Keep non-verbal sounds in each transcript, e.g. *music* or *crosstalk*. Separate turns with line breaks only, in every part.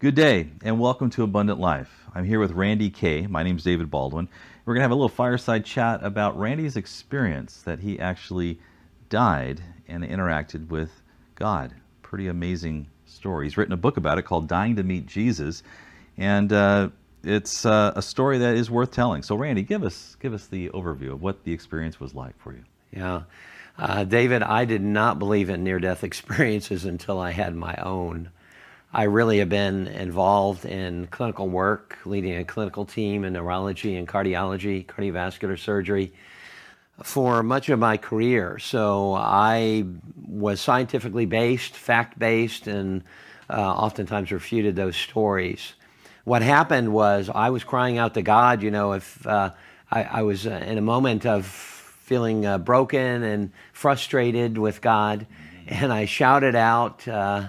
Good day, and welcome to Abundant Life. I'm here with Randy Kay. My name's David Baldwin. We're going to have a little fireside chat about Randy's experience that he actually died and interacted with God. Pretty amazing story. He's written a book about it called Dying to Meet Jesus, and uh, it's uh, a story that is worth telling. So, Randy, give us give us the overview of what the experience was like for you.
Yeah. Uh, David, I did not believe in near death *laughs* experiences until I had my own. I really have been involved in clinical work, leading a clinical team in neurology and cardiology, cardiovascular surgery for much of my career. So I was scientifically based, fact based, and uh, oftentimes refuted those stories. What happened was I was crying out to God, you know, if uh, I, I, was uh, in a moment of feeling uh, broken and frustrated with God, and I shouted out uh,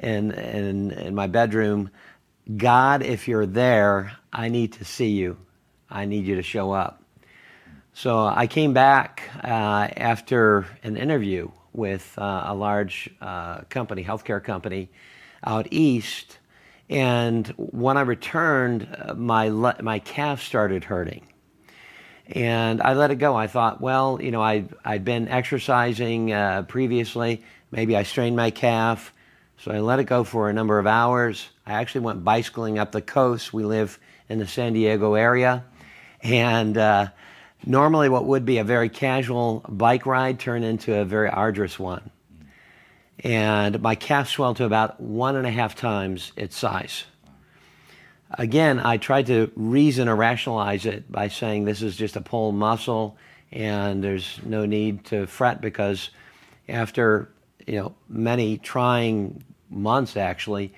in, in, in my bedroom, God, if you're there, I need to see you. I need you to show up. So I came back uh, after an interview with uh, a large uh, company, healthcare company out east. And when I returned, uh, my, le- my calf started hurting. And I let it go. I thought, well, you know, I, I'd been exercising uh, previously. Maybe I strained my calf. So I let it go for a number of hours. I actually went bicycling up the coast. We live in the San Diego area. And uh, normally, what would be a very casual bike ride turned into a very arduous one. And my calf swelled to about one and a half times its size. Again, I tried to reason or rationalize it by saying this is just a pulled muscle and there's no need to fret because after you know many trying months actually,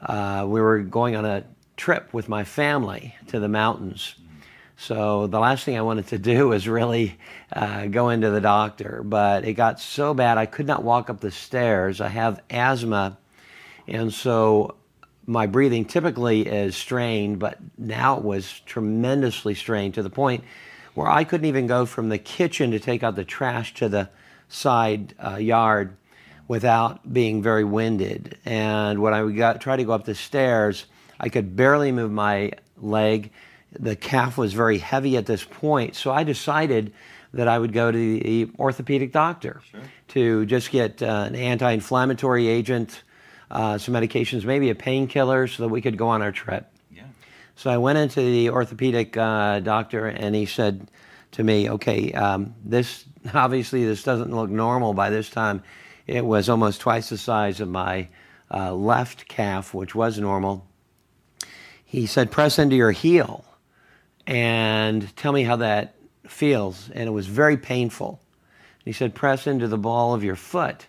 uh, we were going on a trip with my family to the mountains. So the last thing I wanted to *laughs* do was really uh, go into the doctor, but it got so bad I could not walk up the stairs. I have asthma, and so my breathing typically is strained, but now it was tremendously strained to the point where I couldn't even go from the kitchen to take out the trash to the side uh, yard without being very winded. And when I got tried to go up the stairs, I could barely move my leg. The calf was very heavy at this point, so I decided that I would go to the orthopedic doctor sure. to just get uh, an anti-inflammatory agent, uh, some medications, maybe a painkiller, so that we could go on our trip. Yeah. So I went into the orthopedic uh, doctor, and he said to me, "Okay, um, this *laughs* obviously this doesn't look normal by this time." It was almost twice the size of my uh, left calf, which was normal. He said, Press into your heel and tell me how that feels. And it was very painful. He said, Press into the ball of your foot.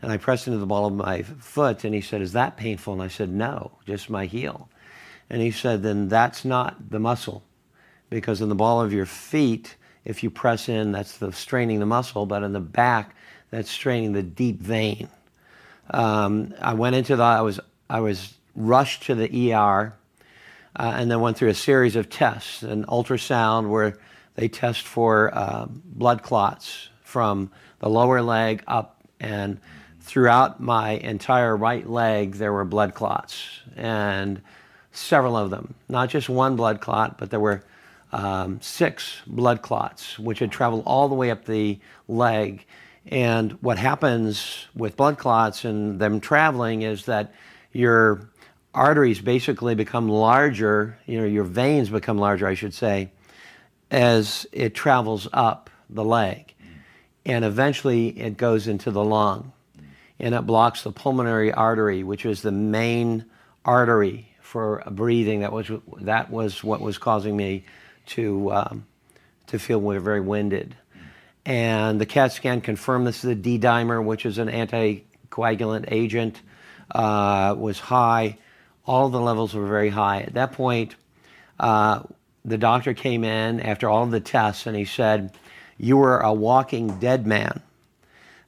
And I pressed into the ball of my foot, and he said, Is that painful? And I said, No, just my heel. And he said, Then that's not the muscle, because in the ball of your feet, if you press in, that's the straining the muscle, but in the back, that's straining the deep vein. Um, I went into the, I was, I was rushed to the ER uh, and then went through a series of tests, an ultrasound where they test for uh, blood clots from the lower leg up and throughout my entire right leg there were blood clots and several of them not just one blood clot but there were um, six blood clots which had traveled all the way up the leg and what happens with blood clots and them traveling is that your arteries basically become larger, you know, your veins become larger, I should say, as it travels up the leg. And eventually it goes into the lung and it blocks the pulmonary artery, which is the main artery for breathing. That was, that was what was causing me to, um, to feel very winded. And the CAT scan confirmed this is a D dimer, which is an anticoagulant agent, uh, was high. All the levels were very high. At that point, uh, the doctor came in after all the tests and he said, You were a walking dead man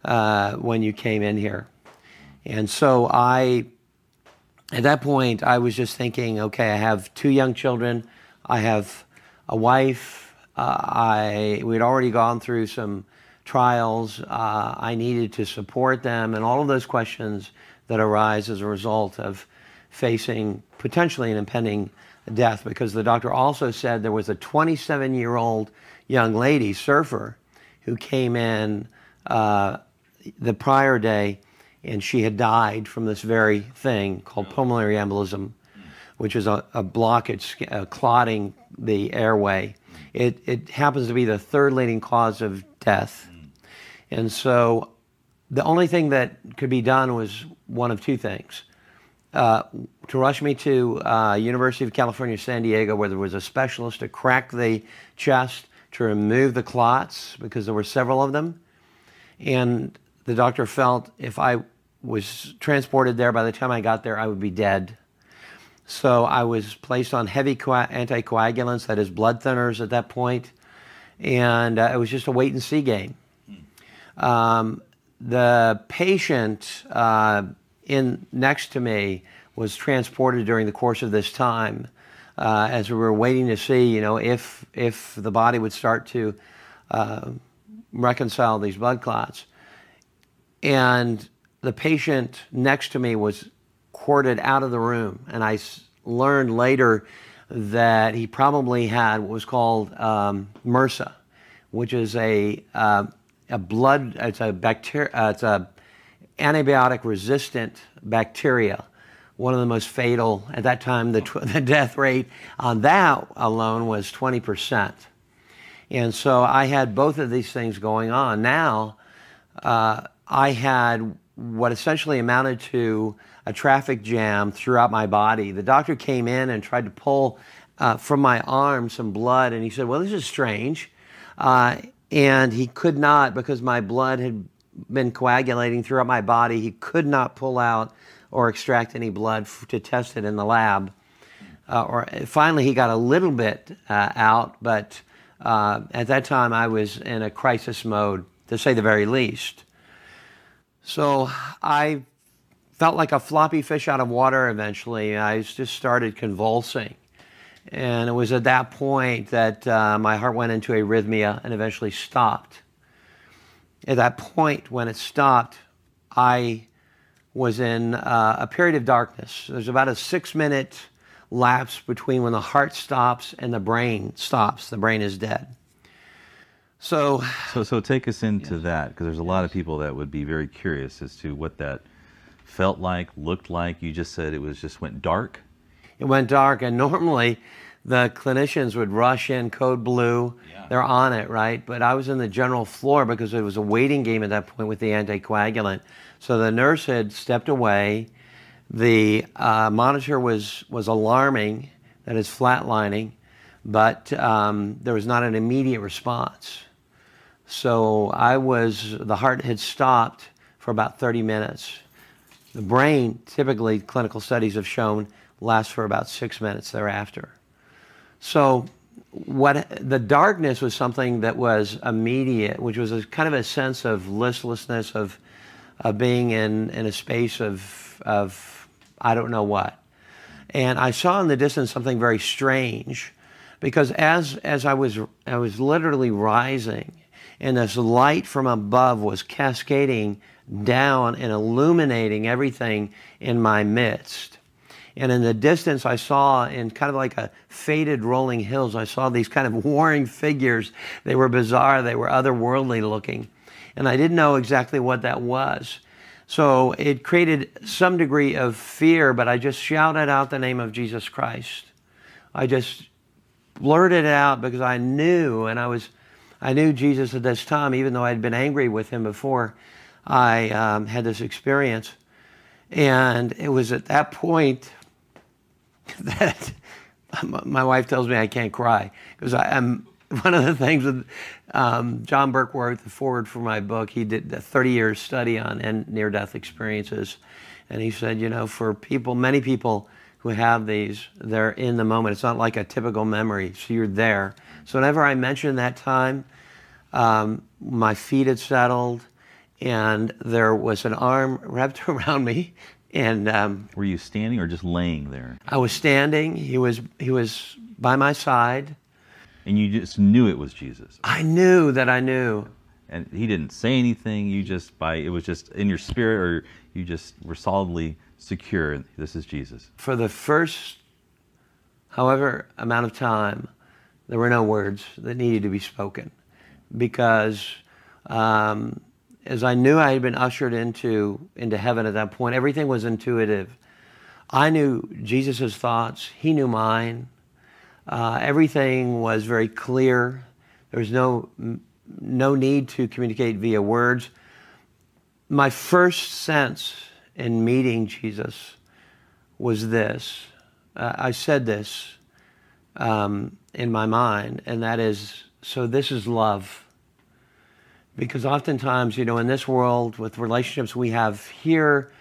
uh, when you came in here. And so I, at that point, I was just thinking, okay, I have two young children, I have a wife, I we'd already gone through some trials. Uh, I needed to support them, and all of those questions that arise as a result of facing potentially an impending death because the doctor also said there was a 27 year old young lady, surfer, who came in uh, the prior day and she had died from this very thing called pulmonary embolism, which is a, a blockage, uh, clotting the airway. It, it happens to be the third leading cause of death. And so the only thing that could be done was one of two things. Uh, to rush me to uh, University of California, San Diego, where there was a specialist to crack the chest to remove the clots because there were several of them. And the doctor felt if I was transported there, by the time I got there, I would be dead. So I was placed on heavy anticoagulants, that is blood thinners at that point, and uh, it was just a wait and see game. Um, the patient uh, in next to me was transported during the course of this time uh, as we were waiting to see, you know, if if the body would start to uh, reconcile these blood clots. And the patient next to me was quartered out of the room, and I learned later that he probably had what was called um, MRSA, which is a uh, a blood it's a bacteria uh, it's a antibiotic resistant bacteria one of the most fatal. At that time the, the death rate on that alone was 20% and so i had both of these things going on. Now uh, i had what essentially amounted to a traffic jam throughout my body. The doctor came in and tried to pull uh, from my arm some blood and he said well this is strange. Uh, and he could not because my blood had been coagulating throughout my body he could not pull out or extract any blood f- to test it in the lab. Uh, or finally he got a little bit uh, out but uh, at that time i was in a crisis mode to say the very least. So i felt like a floppy fish out of water eventually i just started convulsing and it was at that point that uh, my heart went into arrhythmia and eventually stopped. At that point, when it stopped, I was in uh, a period of darkness. There's about a six minute lapse between when the heart stops and the brain stops. The brain is dead. So,
so, so take us into yes. that because there's a lot of people that would be very curious as to what that felt like, looked like. You just said it was just went dark
it went dark, and *laughs* normally the clinicians would rush in code blue. Yeah. They're on it, right? But I was in the general floor because it was a waiting game at that point with the anticoagulant. So the nurse had stepped away. The uh, monitor was was alarming, that is flatlining, but um, there was not an immediate response. So I was the heart had stopped for about 30 minutes. The brain, typically clinical studies have shown, lasts for about six minutes thereafter. So, what the darkness was something that was immediate, which was a kind of a sense of listlessness, of, of being in, in a space of, of I don't know what. And I saw in the distance something very strange because as, as I, was, I was literally rising, and this light from above was cascading down and illuminating everything in my midst. And in the distance, I saw in kind of like a faded rolling hills, I saw these kind of *laughs* warring figures. They were bizarre, they were otherworldly looking. And I didn't know exactly what that was. So it created some degree of fear, but I just shouted out the name of Jesus Christ. I just blurted it out because I knew, and I was, I knew Jesus at this time, even though I'd been angry with him before I um, had this experience. And it was at that point *laughs* that my wife tells me I can't cry because I'm *laughs* one of the things with um, John Burkworth, the forward for my book, he did a 30 year study on near death experiences. And he said, you know, for people, many people who have these, they're in the moment. It's not like a typical memory, so you're there. So whenever I mention that time, um, my feet had settled and there was an arm *laughs* wrapped around me and um,
were you standing or just laying there?
I was standing. He was he was by my side.
And you just knew it was Jesus.
I knew that I knew.
And he didn't say anything. You just by it was just in your spirit, or you just were solidly secure this is Jesus?
For the first, however amount of time, there were no words that needed to be spoken because um, as I knew I had been ushered into into heaven at that point, everything was intuitive. I knew Jesus' thoughts. He knew mine. Uh, everything was very clear. There was no no need to communicate via words. My first sense in meeting Jesus was this. Uh, I said this um, in my mind, and that is so this is love. Because oftentimes, you know, in this world with relationships we have here,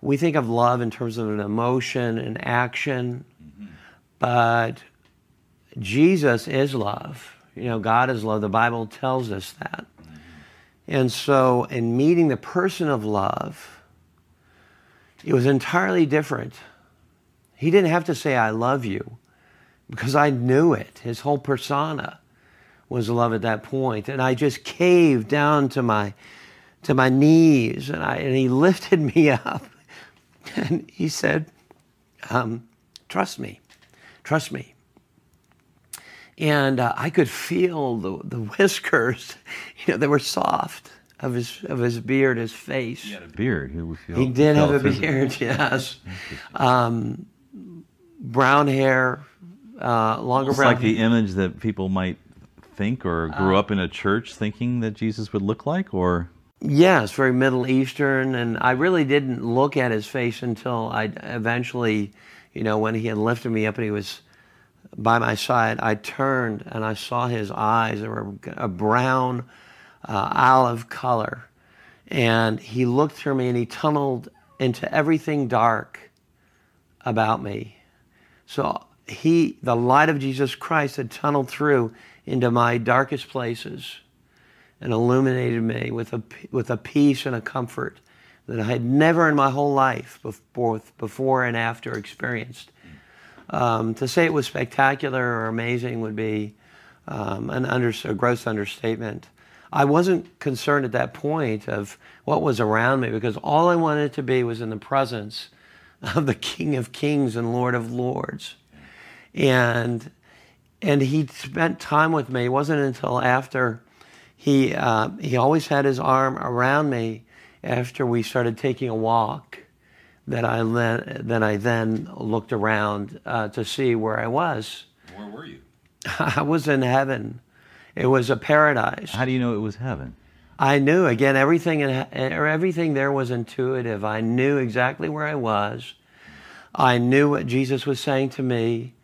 we think of love in terms of an emotion and action, mm-hmm. but Jesus is love. You know, God is love. The Bible tells us that. And so, in meeting the person of love, it was entirely different. He didn't have to say, I love you, because I knew it. His whole persona was love at that point. And I just caved down to my to my knees and I and he *laughs* lifted me up and he said, um, trust me. Trust me. And uh, I could feel the, the *laughs* whiskers, you know, they were soft of his of his beard, his face.
He had a beard.
He, he did have a beard, *laughs* yes. Um, brown hair, uh, longer brown.
like the image that people might think, or grew uh, up in a church thinking that Jesus would look like, or.
Yes, very Middle Eastern, and I really didn't look at his face until I eventually, you know, when he had lifted me up and he was by my side, I turned and I saw his eyes. They were a brown uh, olive color. And he looked through me and he tunneled into everything dark about me. So he, the light of Jesus Christ, had tunneled through into my darkest places and illuminated me with a, with a peace and a comfort that I had never in my whole life, both before and after, experienced. Um, to say it was spectacular or amazing would be um, an under, a gross understatement. I wasn't concerned at that point of what was around me because all I wanted to be was in the presence of the King of Kings and Lord of Lords. And and he spent time with me. It wasn't until after he uh, he always had his arm around me after we started taking a walk that I then that I then looked around uh, to see where I was.
Where were you? *laughs*
I was in heaven. It was a paradise.
How do you know it was heaven?
I knew again everything in, everything there was intuitive. I knew exactly where I was. I knew what Jesus was saying to me.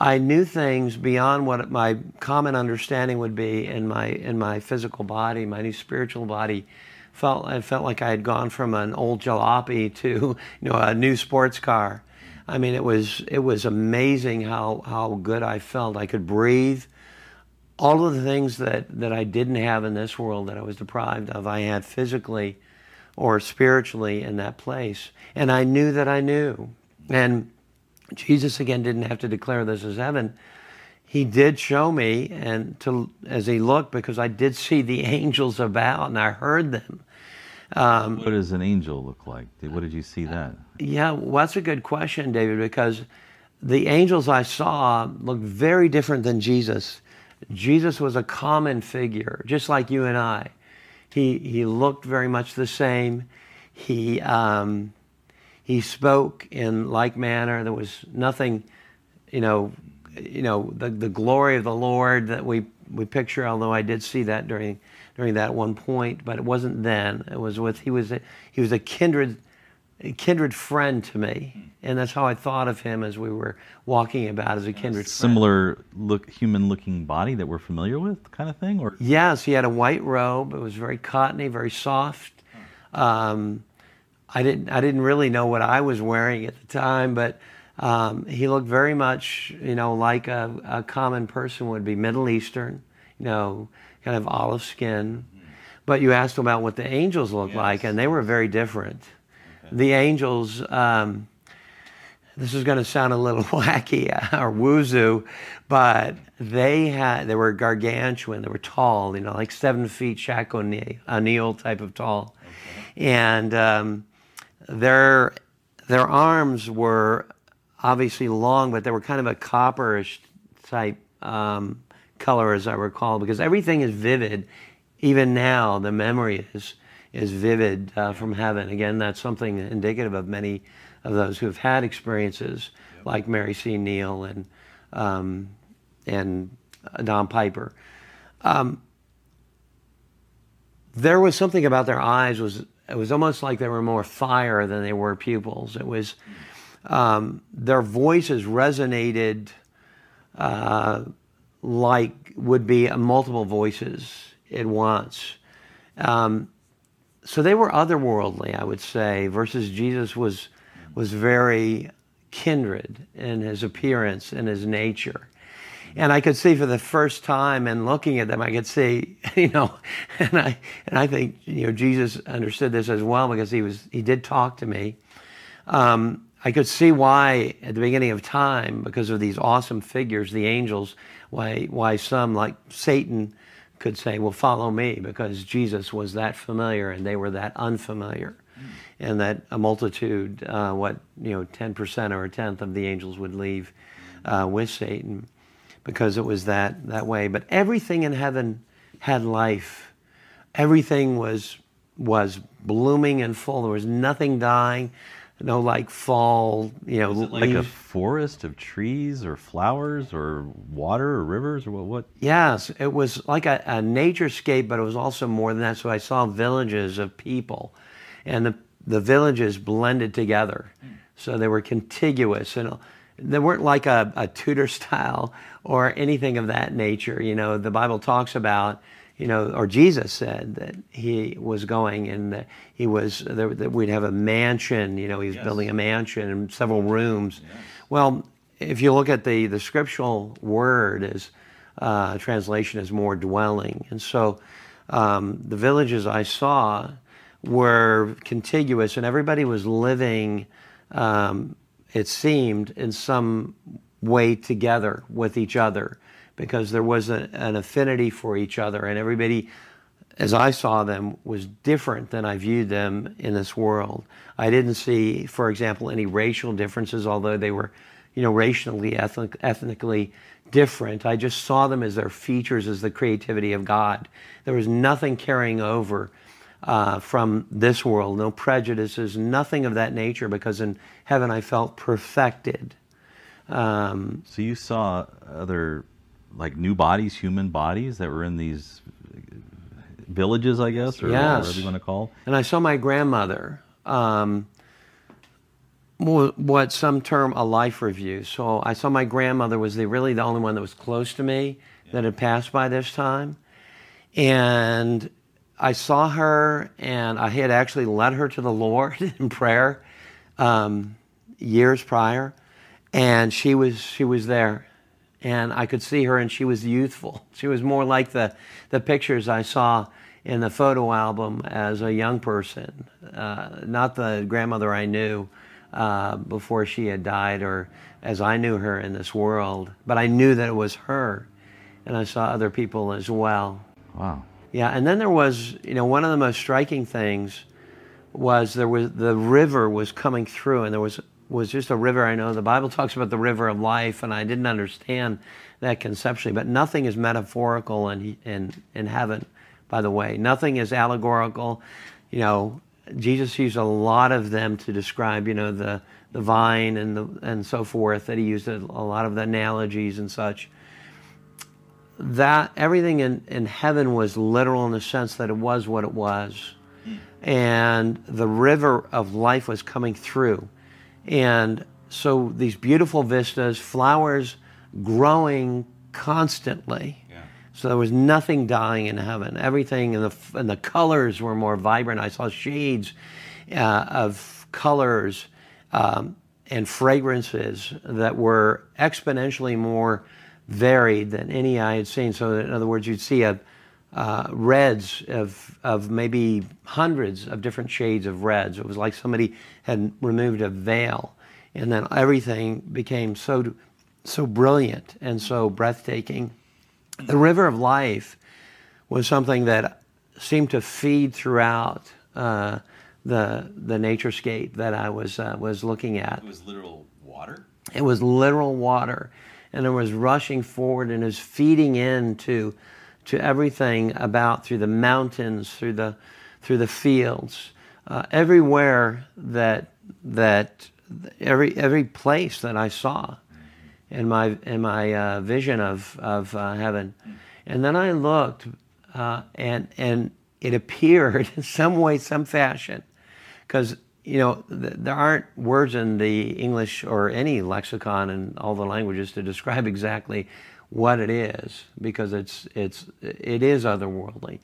I knew things beyond what my common understanding would be in my in my physical body, my new spiritual body. Felt I felt like I had gone from an old jalopy *laughs* to you know a new sports car. I mean, it was it was amazing how how good I felt. I could breathe all of the things that, that I didn't have in this world that I was deprived of, I had physically or spiritually in that place. And I knew that I knew. And Jesus again didn't have to declare this as heaven. He did show me, and to as he looked, because I did see the *laughs* angels about and I heard them.
Um, what does an angel look like? What did you see that?
Yeah, well, that's a good question, David, because the angels I saw looked very different than Jesus. Jesus was a common figure, just like you and I. He, he looked very much the same. He, um, he spoke in like manner. There was nothing, you know, you know the, the glory of the Lord that we, we picture, although I did see that during, during that one point, but it wasn't then. It was with, he was a, he was a kindred a kindred friend to me. And that's how I thought of him as we were walking about as a kindred
Similar look, human looking body that we're familiar with, kind of thing? Or
Yes, he had a white robe. It was very cottony, very soft. Um, I, didn't, I didn't really know what I was wearing at the time, but um, he looked very much, you know, like a, a common person would be, Middle Eastern, you know, kind of olive skin. But you asked about what the angels looked yes. like, and they were very different the angels, um, this is going to sound a little *laughs* wacky or woozoo, but they had they were gargantuan. They were tall, you know, like seven feet Shaquille O'Neal type of tall, okay. and um, their their arms were obviously long, but they were kind of a copperish type um, color, as I recall, because everything is vivid. Even now, the memory is is vivid uh, from heaven. Again, that's something indicative of many of those who have had experiences yep. like Mary C. Neal and um, and Don Piper. Um, there was something about their eyes was it was almost like they were more fire than they were pupils. It was um, their voices resonated uh, like would be multiple voices at once. Um, so they were otherworldly, I would say, versus Jesus was was very kindred in his appearance and his nature. And I could see for the first time and looking at them, I could see, *laughs* you know, and I and I think you know Jesus understood this as well because he was he did talk to me. Um, I could see why at the beginning of time, because of these awesome figures, the angels, why why some like Satan could say, "Well, follow me," because Jesus was that familiar and they were that unfamiliar, mm. and that a multitude, uh, what you know, ten percent or a tenth of the angels would leave uh, with Satan, because it was that that way. But everything in heaven had life. Everything was was blooming and full. There was nothing dying no like fall, you know,
like a forest of trees or flowers or water or rivers or what? what?
Yes, it was like a, a naturescape, but it was also more than that. So I saw villages of people, and the the villages blended together, hmm. so they were contiguous and they weren't like a, a Tudor *laughs* style or anything of that nature. You know, the Bible talks about you know, or Jesus said that he was going and that he was there, that we'd have a mansion. You know, he was yes. building a mansion and several rooms. Yes. Well, if you look at the the scriptural word as uh, translation is more dwelling, and so um, the villages I saw were contiguous, and everybody was living. Um, it seemed in some way together with each other because there was a, an affinity for each other, and everybody, as I saw them, was different than I viewed them in this world. I didn't see, for example, any racial differences, although they were, you know, racially, ethnic, ethnically different. I just saw them as their features, as the creativity of God. There was nothing carrying over. Uh, from this world, no prejudices, nothing of that nature, because in heaven I felt perfected.
Um, so you saw other like new bodies, human bodies that were in these villages, I guess, or yes. whatever you want to call.
And I saw my grandmother. Um, what some term a life review. So I saw my grandmother was the, really the only one that was close to me yeah. that had passed by this time, and I saw her, and I had actually led her to the Lord *laughs* in prayer um, years prior, and she was she was there and I could see her, and she was youthful. *laughs* She was more like the, the pictures I saw in the photo album as a young person, uh, not the grandmother I knew uh, before she had died or as I knew her in this world, but I knew that it was her, and I saw other people as well.
Wow.
Yeah, and then there was, you know, one of the most striking things was there was the river was coming through, and there was was just a river. I know the Bible *laughs* talks about the river of life, and I didn't understand that conceptually. But nothing is metaphorical in in in heaven. By the way, nothing is allegorical. You know, Jesus used a lot of them to describe, you know, the the vine and the and so forth. That he used a, a lot of the analogies and such. That everything in, in heaven was literal in the sense that it was what it was. And the river of life was coming through and so these beautiful vistas, flowers growing constantly. Yeah. So there was nothing dying in heaven. Everything and the and the colors were more vibrant. I saw shades uh, of colors um, and fragrances that were exponentially more varied than any I had seen. So in other words, you'd see a uh, reds of, of maybe hundreds of different shades of reds. It was like somebody had removed a veil, and then everything became so, so brilliant and so breathtaking. The river of life was something that seemed to feed throughout uh, the the naturescape that I was uh, was looking at.
It was literal water.
It was literal water, and it was rushing forward and was feeding into to everything about through the mountains, through the through the fields, uh, everywhere that that every every place that I saw in my in my uh, vision of of uh, heaven, and then I looked, uh, and and it appeared *laughs* in some way, some fashion, because you know th- there aren't words in the English or any lexicon in all the languages to describe *laughs* exactly what it is, because it's it's it is otherworldly.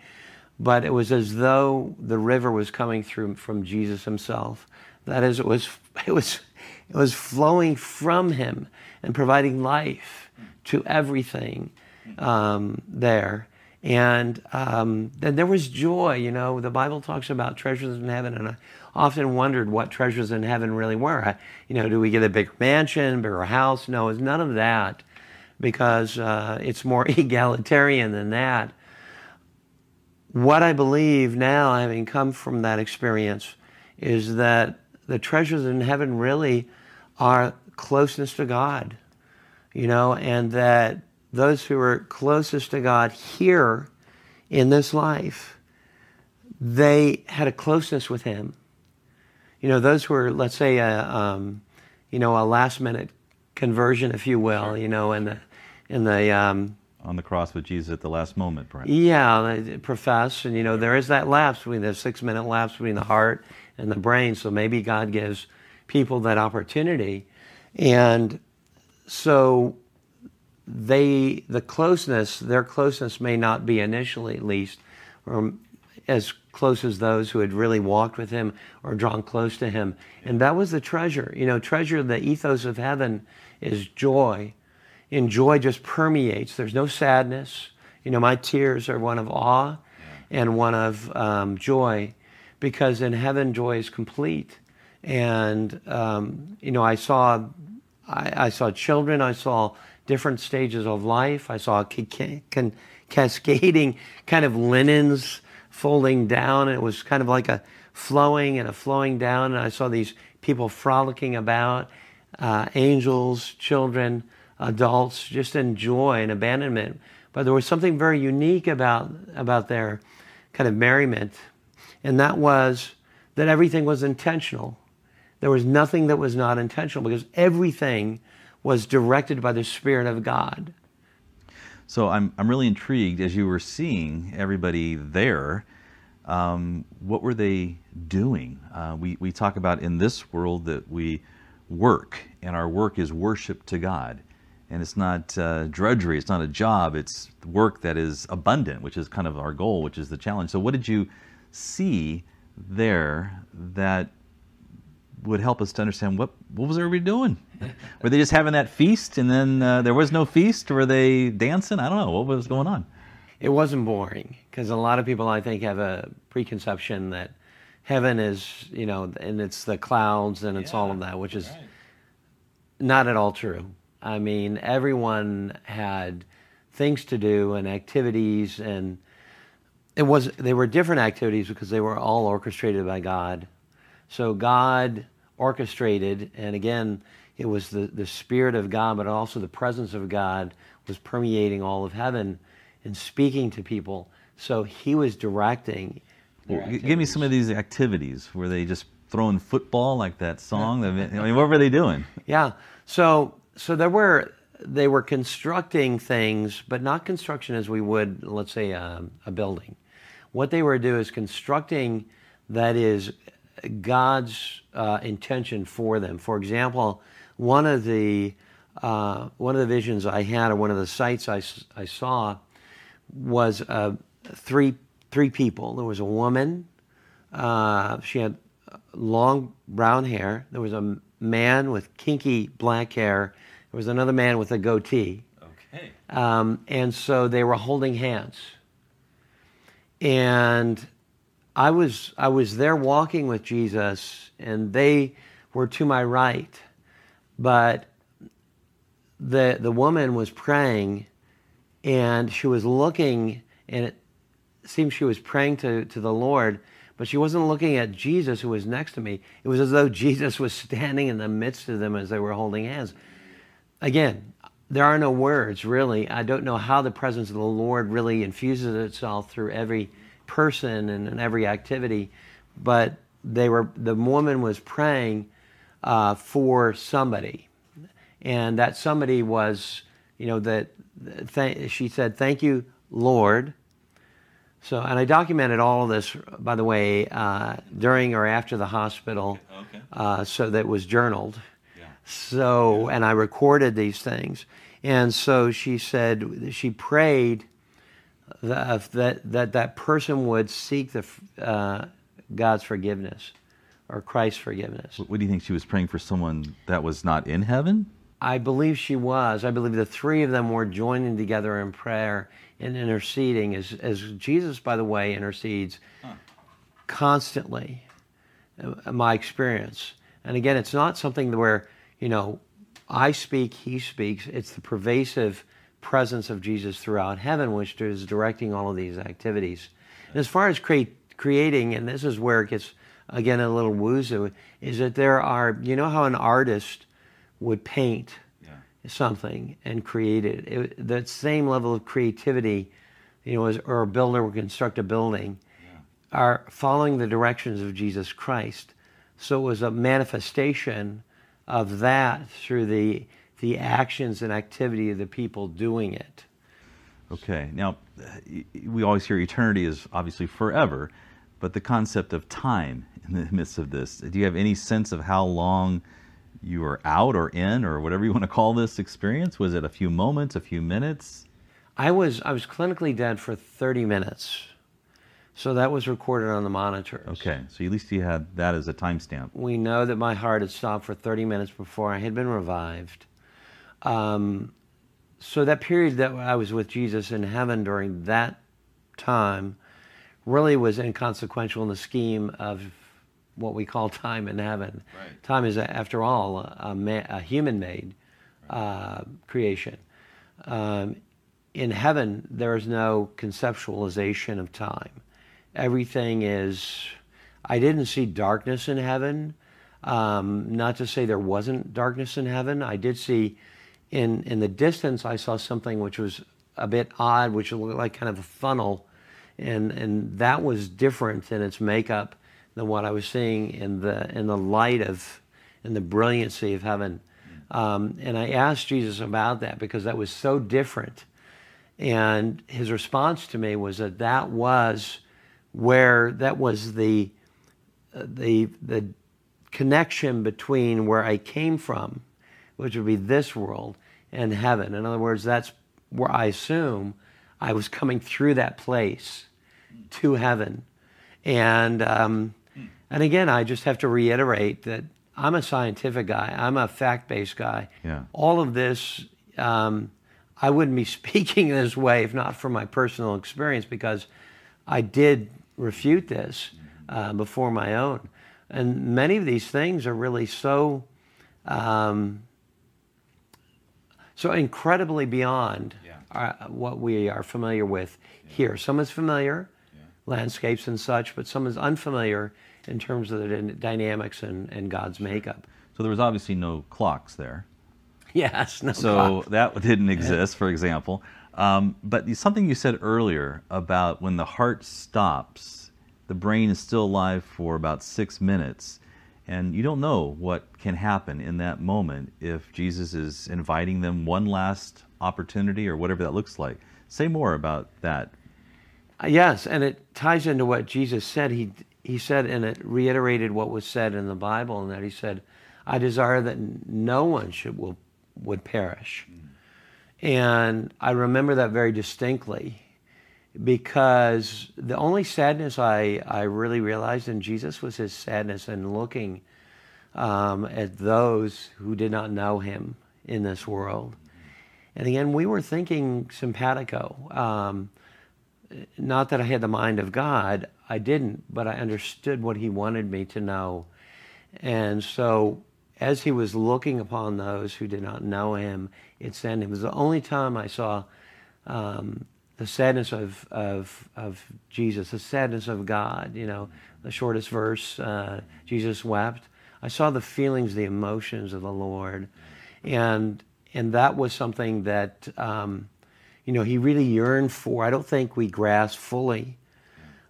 But it was as though the river was coming through from Jesus Himself. That is, it was *laughs* it was it was flowing from Him and providing life to everything um, there. And um, then there was joy. You know, the Bible talks about treasures in heaven, and I often wondered what treasures in heaven really were. You know, do we get a bigger mansion, bigger house? No, it's none of that, because uh, it's more *laughs* egalitarian than that. What I believe now, having come from that experience, is that the treasures in heaven really are closeness to God, you know, and that those who are closest to God here in this life, they had a closeness with Him. You know, those were, let's say, a, um, you know, a last minute conversion, if you will, sure. you know, in the, in the, um,
on the cross with Jesus at the last moment, perhaps.
Yeah, profess, and you know there is that lapse between the six-minute lapse between the heart and the brain. So maybe God gives people that opportunity, and so they the closeness their closeness may not be initially at least or as close as those who had really walked with him or drawn close to him. And that was the treasure you know treasure the ethos of heaven is joy. And joy just permeates. There's no sadness. You know my tears are one of awe and one of um, joy because in heaven joy is complete. And um, you know i saw I, I saw children. I saw different stages of life. I saw cascading kind of linens folding down. And It was kind of like a flowing and a flowing down. And I saw these people frolicking about, uh, angels, children, adults, just in joy and abandonment. But there was something very unique about, about their kind of merriment. And that was that everything was intentional. There was nothing that was not intentional because everything was directed by the Spirit of God.
So I'm, I'm really intrigued as you were seeing everybody there. Um, what were they doing? Uh, we, we talk about in this world that we work, and our work is worship to God. And it's not uh, drudgery, it's not a job, it's work that is abundant, which is kind of our goal, which is the challenge. So, what did you see there that would help us to understand what what was everybody doing? *laughs* Were they just having that feast and then uh, there was no feast? Were they dancing? I don't know what was going on.
It wasn't boring because a lot of people I think have a preconception that heaven is you know and it's the clouds and it's yeah, all of that, which is right. not at all true. I mean, everyone had things to do and activities and it was they were different activities because they were all orchestrated by God. So God orchestrated, and again, it was the, the Spirit of God, but also the presence of God was permeating all of heaven and speaking to people. So he was directing.
Well, give me some of these activities. Were they just throwing football like that song? I mean, what were they doing?
Yeah. So so there were they were constructing things, but not construction as we would, let's say, a, a building. What they were doing is constructing that is God's uh, intention for them. For example, one of the uh, one of the visions I had, or one of the sights I, I saw, was uh, three three people. There was a woman. Uh, she had long brown hair. There was a man with kinky black hair. There was another man with a goatee.
Okay.
Um, and so they were holding hands. And I was I was there walking with Jesus, and they were to my right, but the the woman was praying, and she was looking, and it seemed she was praying to, to the Lord, but she wasn't looking at Jesus who was next to me. It was as though *laughs* Jesus was standing in the midst of them as they were holding hands. Again, there are no words really. I don't know how the presence of the Lord really infuses itself through every person and, and every activity, but they were the woman was praying uh, for somebody, and that somebody was you know that th- she said thank you Lord. So, and I documented all of this, by the way, uh, during or after the hospital,
Okay.
uh, so that was journaled.
Yeah.
So, and I recorded these things. And so she said, she prayed that that, that, that person would seek the, uh, God's forgiveness or Christ's forgiveness.
What do you think she was praying for someone that was not in heaven?
I believe she was. I believe the three of them were joining together in prayer and interceding as, as Jesus, by the way, intercedes constantly, uh, my experience. And again, it's not something where, you know, I speak, he speaks. It's the pervasive presence of Jesus throughout heaven, which is directing all of these activities. And as far as create, creating, and this is where it gets, again, a little woozy, is that there are, you know how an artist would paint
Yeah.
something and create it. it that same level of creativity, you know, as, or a builder would construct a building, are following the directions of Jesus Christ. So it was a manifestation of that through the the actions and activity of the people doing it.
Okay. Now, we always hear eternity is obviously forever, but the concept of time in the midst of this, do you have any sense of how long you were out or in or whatever you want to call this experience? Was it a few moments, a few minutes?
I was I was clinically dead for 30 minutes. So that was recorded on the monitors.
Okay. So at least you had that as a timestamp.
we know that my heart had stopped for 30 minutes before I had been revived. Um, so that period that I was with Jesus in heaven during that time really was inconsequential in the scheme of what we call time in heaven.
Right.
Time is, after all, a, a, ma- a human-made uh, creation. Um, in heaven, there is no conceptualization of time. Everything is. I didn't see darkness in heaven. Um, not to say there wasn't darkness in heaven. I did see, in in the distance, I saw something which was a bit odd, which looked like kind of a funnel, and and that was different in its makeup than what I was seeing in the in the light of, in the brilliancy of heaven. Um, and I asked Jesus about that because that was so different. And his response to me was that that was where that was the the the connection between where I came from, which would be this world, and heaven. In other words, that's where I assume I was coming through that place to heaven. And um, and again, I just have to reiterate that I'm a scientific guy. I'm a fact-based guy.
Yeah.
All of this, um, I wouldn't be *laughs* speaking this way if not for my personal experience, because I did refute this uh, before my own. And many of these things are really so, um, so incredibly beyond
Yeah.
our, what we are familiar with here. Some is familiar, landscapes and such, but some is unfamiliar in terms of the dy- dynamics and, and God's makeup.
So there was obviously no clocks there.
Yes, no
So
clock. *laughs*
that didn't exist, for example. Um, but something you said earlier about when the heart stops, the brain is still alive for about six minutes, and you don't know what can happen in that moment if Jesus is inviting them one last opportunity or whatever that looks like. Say more about that.
Uh, Yes, and it ties into what Jesus said. He he said, and it reiterated what was said in the Bible, and that he said, "I desire that no one should will would perish." And I remember that very distinctly because the only sadness I, I really realized in Jesus was his sadness in looking um, at those who did not know him in this world. And again, we were thinking simpatico. Um, not that I had the mind of God, I didn't, but I understood what he wanted me to know. And so, as he was looking upon those who did not know him, it sent him. It was the only time I saw um, the sadness of, of, of Jesus, the sadness of God, you know, the shortest verse, uh, Jesus wept. I saw the feelings, the emotions of the Lord. And, and that was something that, um, you know, he really yearned for. I don't think we grasp fully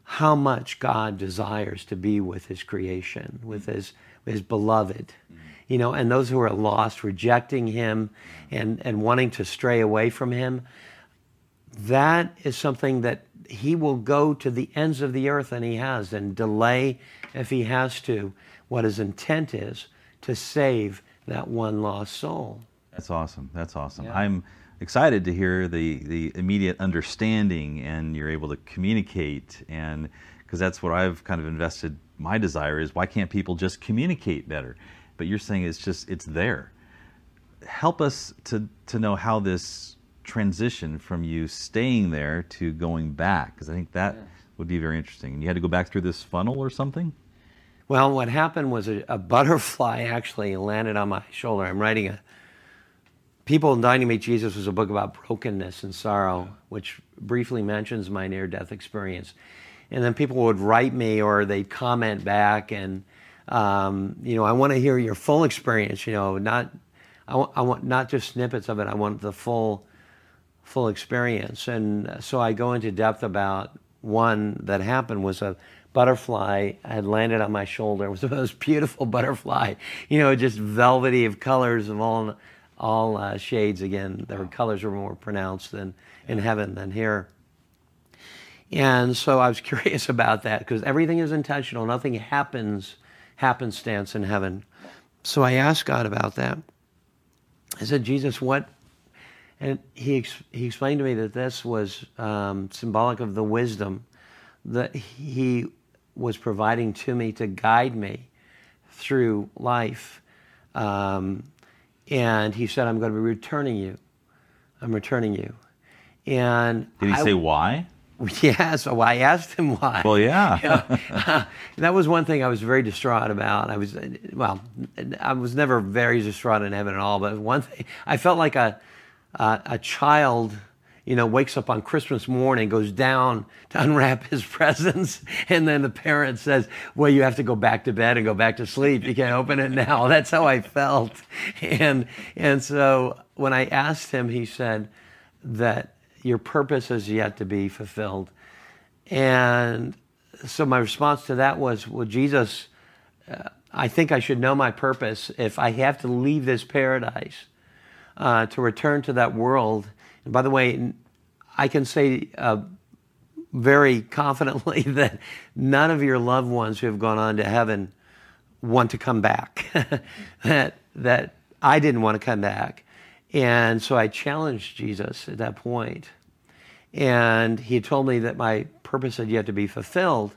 how much God desires to be with his creation, with his, his beloved. You know, and those who are lost, rejecting him and, and wanting to stray away from him, that is something that he will go to the ends of the earth, and he has, and delay if he has to what his intent is to save that one lost soul.
That's awesome. That's awesome. Yeah. I'm excited to hear the, the immediate understanding and you're able to communicate and because that's what I've kind of invested my desire is why can't people just communicate better? But you're saying it's just it's there. Help us to to know how this transition from you staying there to going back because I think that yeah. would be very interesting. And you had to go back through this funnel or something?
Well, what happened was a, a butterfly actually landed on my shoulder. I'm writing a People Dying to Meet Jesus was a book about brokenness and sorrow, which briefly mentions my near death experience. And then people would write me or they'd comment back, and, um, you know, I want to hear your full experience, you know, not, I want, I want not just snippets of it, I want the full, full experience. And so I go into depth about one that happened was a butterfly had landed on my shoulder. *laughs* It was the most beautiful butterfly, you know, just velvety of colors of all all uh, shades. Again, their colors were more pronounced than in heaven than here. And so I was *laughs* curious about that because everything is intentional. Nothing happens happenstance in heaven. So I asked God about that. I said, Jesus, what? And he, he explained to me that this was um, symbolic of the wisdom that he was providing to me to guide me through life. Um, and he said, I'm going to be returning you. I'm returning you. And
did he I, say why? *laughs*
Yeah, so I asked him why.
Well, yeah. *laughs* you know,
uh, *laughs* that was one thing I was very distraught about. I was, well, I was never very distraught in heaven at all, but one thing, I felt like a, a, a child you know, wakes up on Christmas morning, goes down to unwrap his *laughs* presents, and then the parent says, Well, you have to go back to bed and go back to sleep. You can't open it now. *laughs* That's how I felt. And, and so when I asked him, he said that your purpose is yet to be fulfilled. And so my response to that was, Well, Jesus, uh, I think I should know my purpose if I have to leave this paradise uh, to return to that world. And by the way, I can say uh, very confidently *laughs* that none of your loved ones who have gone on to heaven want to come back. *laughs* that that I didn't want to come back, and so I challenged Jesus at that point, and he told me that my purpose had yet to be fulfilled,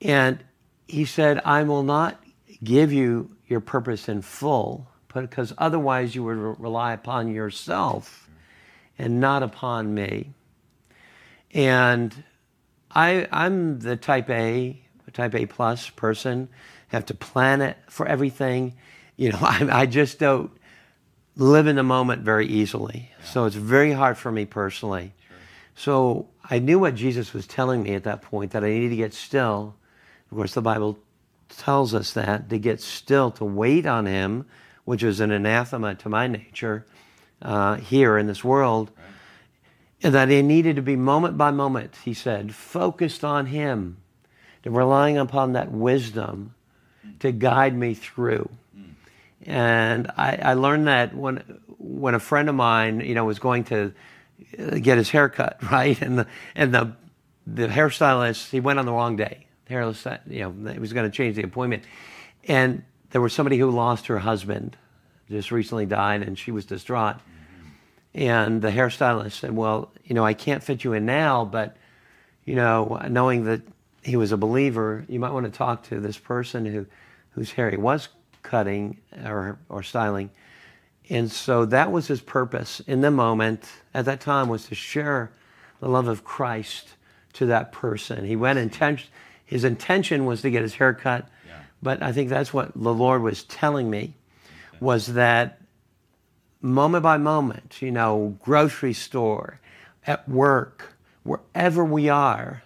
and he said, "I will not give you your purpose in full, because otherwise you would rely upon yourself." and not upon me. And I, I'm the type A, type A plus person, have to plan it for everything. You know, *laughs* I, I just don't live in the moment very easily. Yeah. So it's very hard for me personally. Sure. So I knew what Jesus was telling me at that point that I needed to get still. Of course, the Bible tells us that to get still, to wait on Him, which is an anathema to my nature, uh, here in this world. Right. And that he needed to be moment by moment, he said, focused on him, to relying upon that wisdom to guide me through. And I, I, learned that when when a friend of mine, you know, was going to get his hair cut, *laughs* right, and the and the the hairstylist he went on the wrong day. Hairless, you know, he was going to change the appointment, and there was somebody who lost her husband, just recently died, and she was distraught. And the hairstylist said, Well, you know, I can't fit you in now, but, you know, knowing that he was a believer, you might want to talk to this person who, whose hair he was cutting or, or styling. And so that was his purpose in the moment at that time was to share the love of Christ to that person. He went intention his intention was to get his hair cut. But I think that's what the Lord was telling me was that moment by moment, you know, grocery store, at work, wherever we are,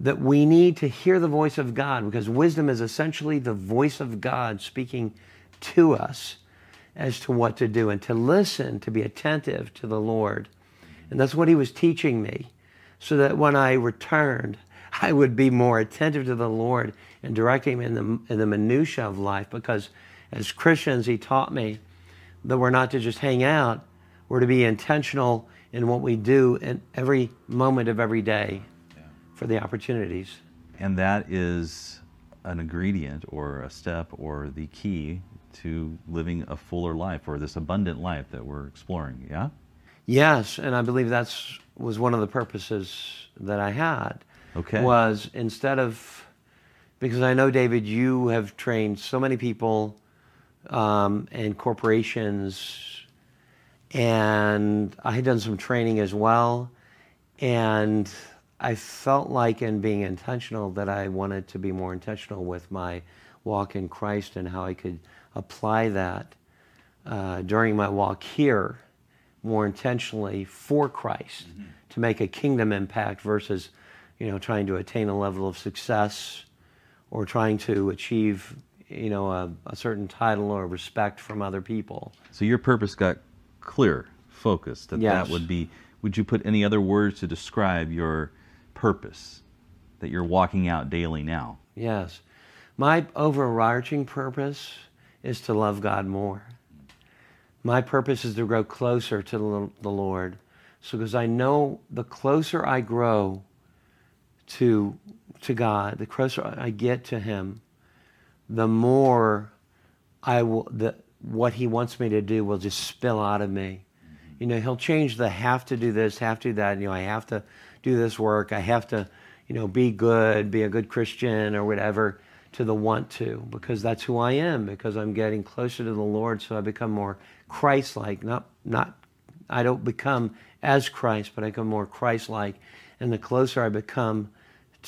that we need to hear the voice of God because wisdom is essentially the voice of God speaking to us as to what to do and to listen, to be attentive to the Lord. And that's what he was teaching me so that when I returned, *laughs* I would be more attentive to the Lord and directing him in the, in the minutia of life because as Christians, he taught me that we're not to just hang out, we're to be intentional in what we do in every moment of every day yeah. for the opportunities.
And that is an ingredient or a step or the key to living a fuller life or this abundant life that we're exploring, yeah?
Yes, and I believe that's was one of the purposes that I had.
Okay.
Was instead of because I know David, you have trained so many people um, and corporations, and I had done some training as well, and I felt like in being intentional that I wanted to be more intentional with my walk in Christ and how I could apply that uh, during my walk here more intentionally for Christ mm-hmm. to make a kingdom impact versus, you know, trying to attain a level of success or trying to achieve, you know, a, a certain title or respect from other people.
So your purpose got clear, focused. That
yes.
that would be. Would you put any other words to describe your purpose that you're walking out daily now?
Yes. My overarching purpose is to love God more. My purpose is to grow closer to the Lord. So, because I know the closer I grow to, to God, the closer I get to Him, the more I will, the, what He wants me to do will just spill out of me. You know, He'll change the have to do this, have to do that. You know, I have to do this work. I have to, you know, be good, be a good Christian or whatever to the want to because that's who I am because I'm getting closer to the Lord so I become more Christ-like not not I don't become as Christ but I become more Christ-like and the closer I become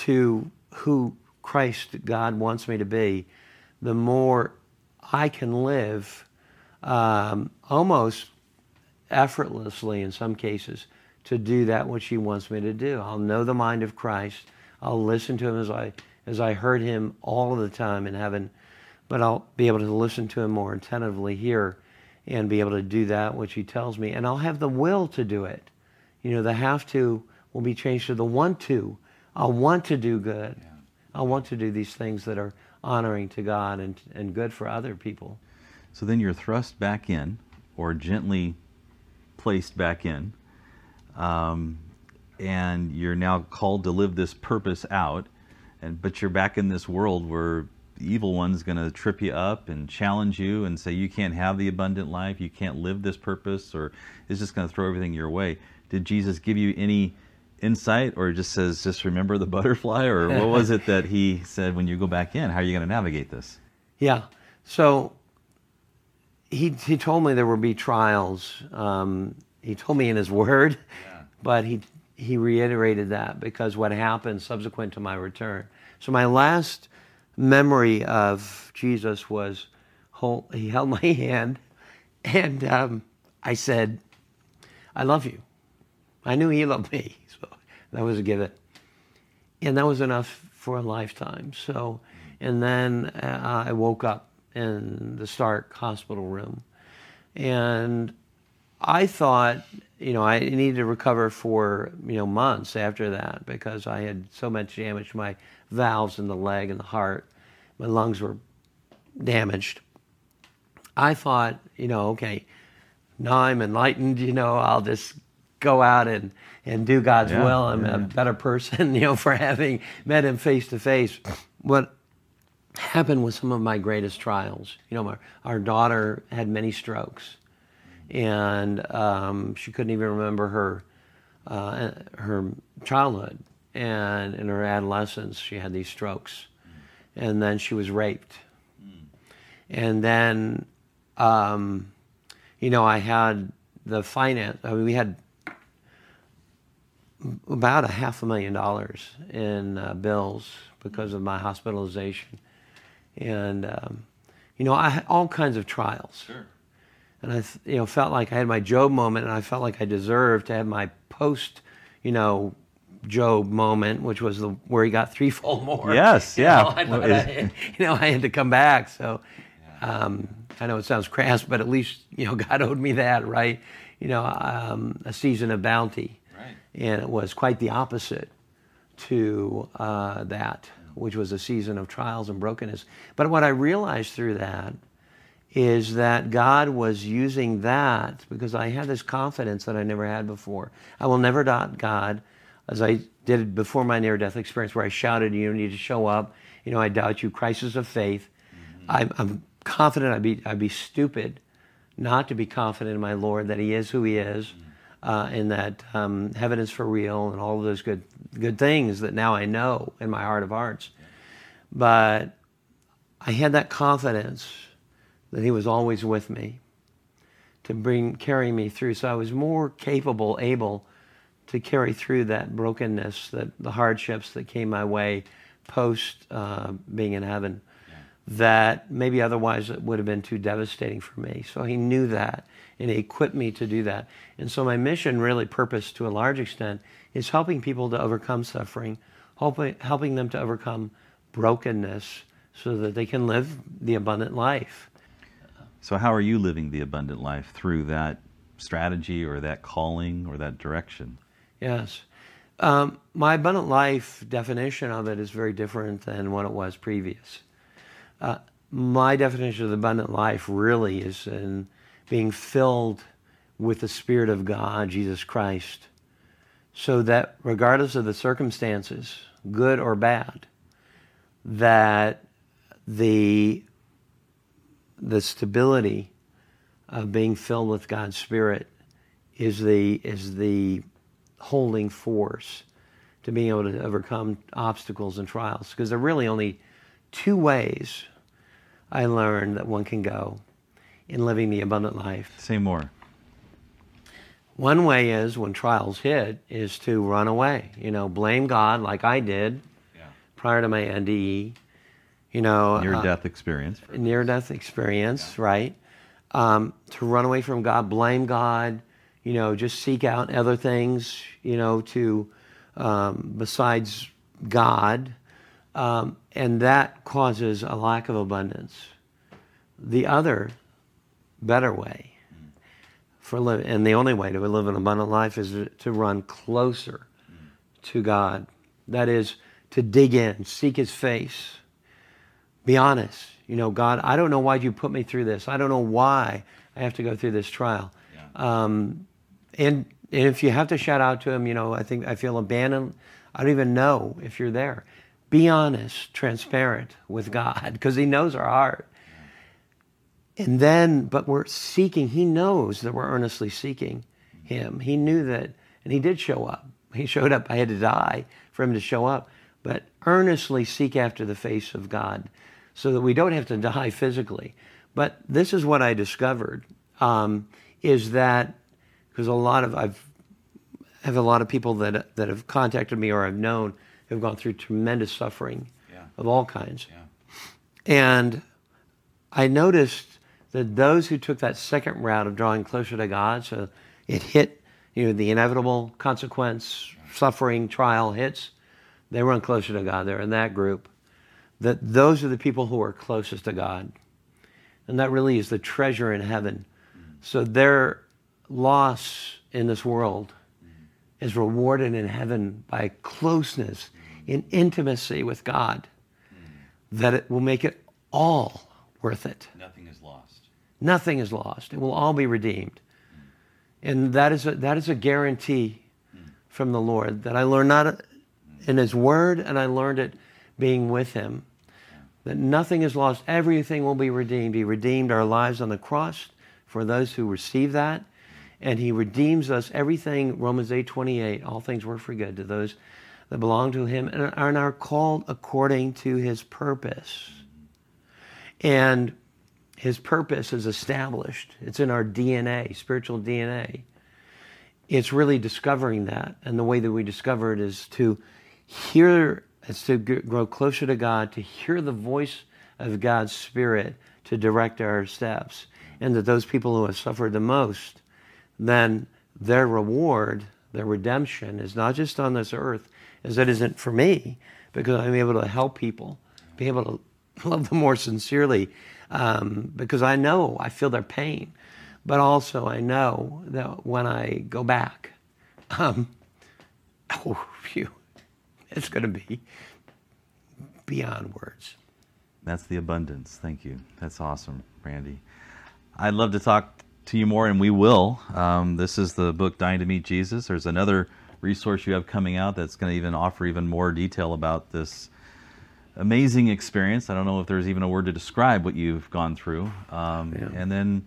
to who Christ God wants me to be the more I can live um, almost effortlessly in some cases to do that which he wants me to do I'll know the mind of Christ I'll listen to him as I as I heard him all of the time in heaven, but I'll be able to listen to him more attentively here and be able to do that which he tells me. And I'll have the will to do it. You know, the have to will be changed to the want to. I'll want to do good. Yeah. I want to do these things that are honoring to God and, and good for other people.
So then you're thrust back in or gently placed back in. Um, and you're now called to live this purpose out and but you're back in this world where the evil one's going to trip you up and challenge you and say you can't have the abundant life, you can't live this purpose, or is just going to throw everything your way. Did Jesus give you any insight, or just says just remember the *laughs* butterfly, or what was it that he said when you go back in? How are you going to navigate this?
Yeah, so he he told me there would be trials. Um, he told me in his *laughs* word, yeah. but he he reiterated that because what happened subsequent to my return. So my last memory of Jesus was hold, he held my *laughs* hand and um, I said, I love you. I knew he loved me. That was a given. And that was enough for a lifetime. So, and then uh, I woke up in the Stark hospital room. And I thought you know, I needed to recover for, you know, months after that because I had so much damage to my valves in the leg and the heart. My lungs were damaged. I thought, you know, okay, now I'm enlightened, you know, I'll just go out and, and do God's yeah, will. I'm yeah. a better person, *laughs* you know, for having met him face to face. What happened with some of my greatest trials, you know, my, our daughter had many strokes and um, she couldn't even remember her uh, her childhood. And in her adolescence, she had these strokes, and then she was raped. And then, um, you know, I had the finance. I mean, we had about a half a million dollars in uh, bills because of my hospitalization, and um, you know, I had all kinds of trials.
Sure
and I, you know, felt like I had my Job moment, and I felt like I deserved to have my post you know, Job moment, which was the where he got threefold more. *laughs*
Yes,
You
yeah.
know, I,
Well,
I- you know, I had to come back. So um, I know it sounds crass, but at least you know *laughs* God owed me that, right? You know, um, a season of bounty. And it was quite the opposite to uh, that, which was a season of trials and brokenness. But what I realized through that is that God was using that because I had this confidence that I never had before. I will never doubt God as I did before my near death experience where I shouted, You don't need to show up. You know, I doubt you, crisis of faith. I'm, I'm confident I'd be, I'd be stupid not to be confident in my Lord that He is who He is. Uh, and that um, heaven is for real, and all of those good good things that now I know in my heart of hearts. But I had that confidence that he was always with me to bring carry me through. So i was more capable able to carry through that brokenness that the hardships that came my way post uh, being in heaven that maybe otherwise it would have been too devastating for me. So he knew that and he equipped me to do that and so my mission really purpose to a large extent is helping people to overcome suffering helping, helping them to overcome brokenness so that they can live the abundant life
So, how are you living the abundant life through that strategy or that calling or that direction?
Yes. Um, my abundant life definition of it is very different than what it was previous. Uh, my definition of the abundant life really is in being filled with the Spirit of God, Jesus Christ, so that regardless of the circumstances, good or bad, that the the stability of being filled with God's Spirit is the is the holding force to being able to overcome obstacles and trials. Because there are really only two ways I learned that one can go in living the abundant life.
Say more.
One way is when trials hit is to run away. You know, blame God like I did yeah. prior to my NDE. You know,
Near
uh,
death experience.
near death experience, right? Um, to run away from God, blame God, you know, just seek out other things, you know, to um, besides God, um, and that causes a lack of abundance. The other, better way for living, and the only way to live an abundant life is to, run closer to God. That is to dig in, seek His face be honest. You know, God, I don't know why you put me through this. I don't know why I have to go through this trial. Um, and and if you have to shout out to him, you know, I think I feel abandoned. I don't even know if you're there. Be honest, transparent with God, because He knows our heart. And then, but we're seeking. He knows that we're earnestly seeking Him. He knew that, and He did show up. He showed up. I had to die for Him to show up. But earnestly seek after the face of God so that we don't have to *laughs* die physically. But this is what I discovered um, is that because a lot of I've I have a lot of people that that have contacted me or I've known have gone through tremendous suffering
Yeah.
of all kinds, and I noticed that those who took that second route of drawing closer to God, so it hit you know the inevitable consequence, suffering, trial hits, they run closer to God. They're in that group. That those are the people who are closest to God. And that really is the treasure in heaven. So their loss in this world is rewarded in heaven by closeness in intimacy with God. That it will make it all worth it.
Nothing.
Nothing is lost. It will all be redeemed. And that is a, that is a guarantee from the Lord that I learned not in His Word and I learned it being with Him. That nothing is lost. Everything will be redeemed. He redeemed our lives on the cross for those who receive that. And He redeems us. Everything, Romans 8 28, all things work for good to those that belong to Him and are- called according to His purpose. And his purpose is established. It's in our DNA, spiritual DNA. It's really discovering that. And the way that we discover it is to hear, it's to grow closer to God, to hear the voice of God's Spirit to direct our steps. And that those people who have suffered the most, then their reward, their redemption is not just on this earth, is it isn't for me, because I'm able to help people, be able to *laughs* love them more sincerely, um, because I know I feel their pain, but also I know that when I go back, um, *laughs* oh, phew, it's going to be beyond words.
That's the abundance. Thank you. That's awesome, Randy. I'd love to talk to you more, and we will. Um, this is the book Dying to Meet Jesus. There's another resource you have coming out that's going to even offer even more detail about this amazing experience. I don't know if there's even a word to describe what you've gone through. Um,
Yeah.
And then,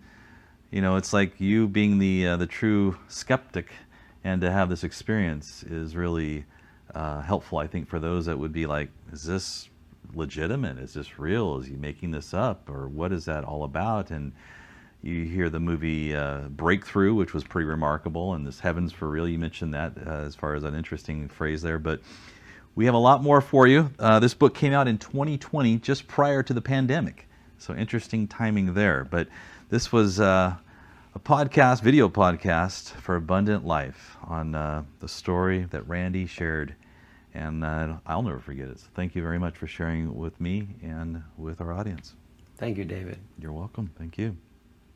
you know, it's like you being the uh, the true skeptic, and to have this experience is really uh, helpful. I think for those that would be like, is this legitimate? Is this real? Is he making this up, or what is that all about? And you hear the movie uh, Breakthrough, which was pretty remarkable, and this Heavens for Real. You mentioned that uh, as far as an interesting phrase there, but we have a lot more for you. Uh, this book came out in 2020, just prior to the pandemic, so interesting timing there. But this was uh, a podcast, video podcast for Abundant Life on uh, the story that Randy shared, and uh, I'll never forget it. So thank you very much for sharing with me and with our audience.
Thank you, David.
You're welcome. Thank you.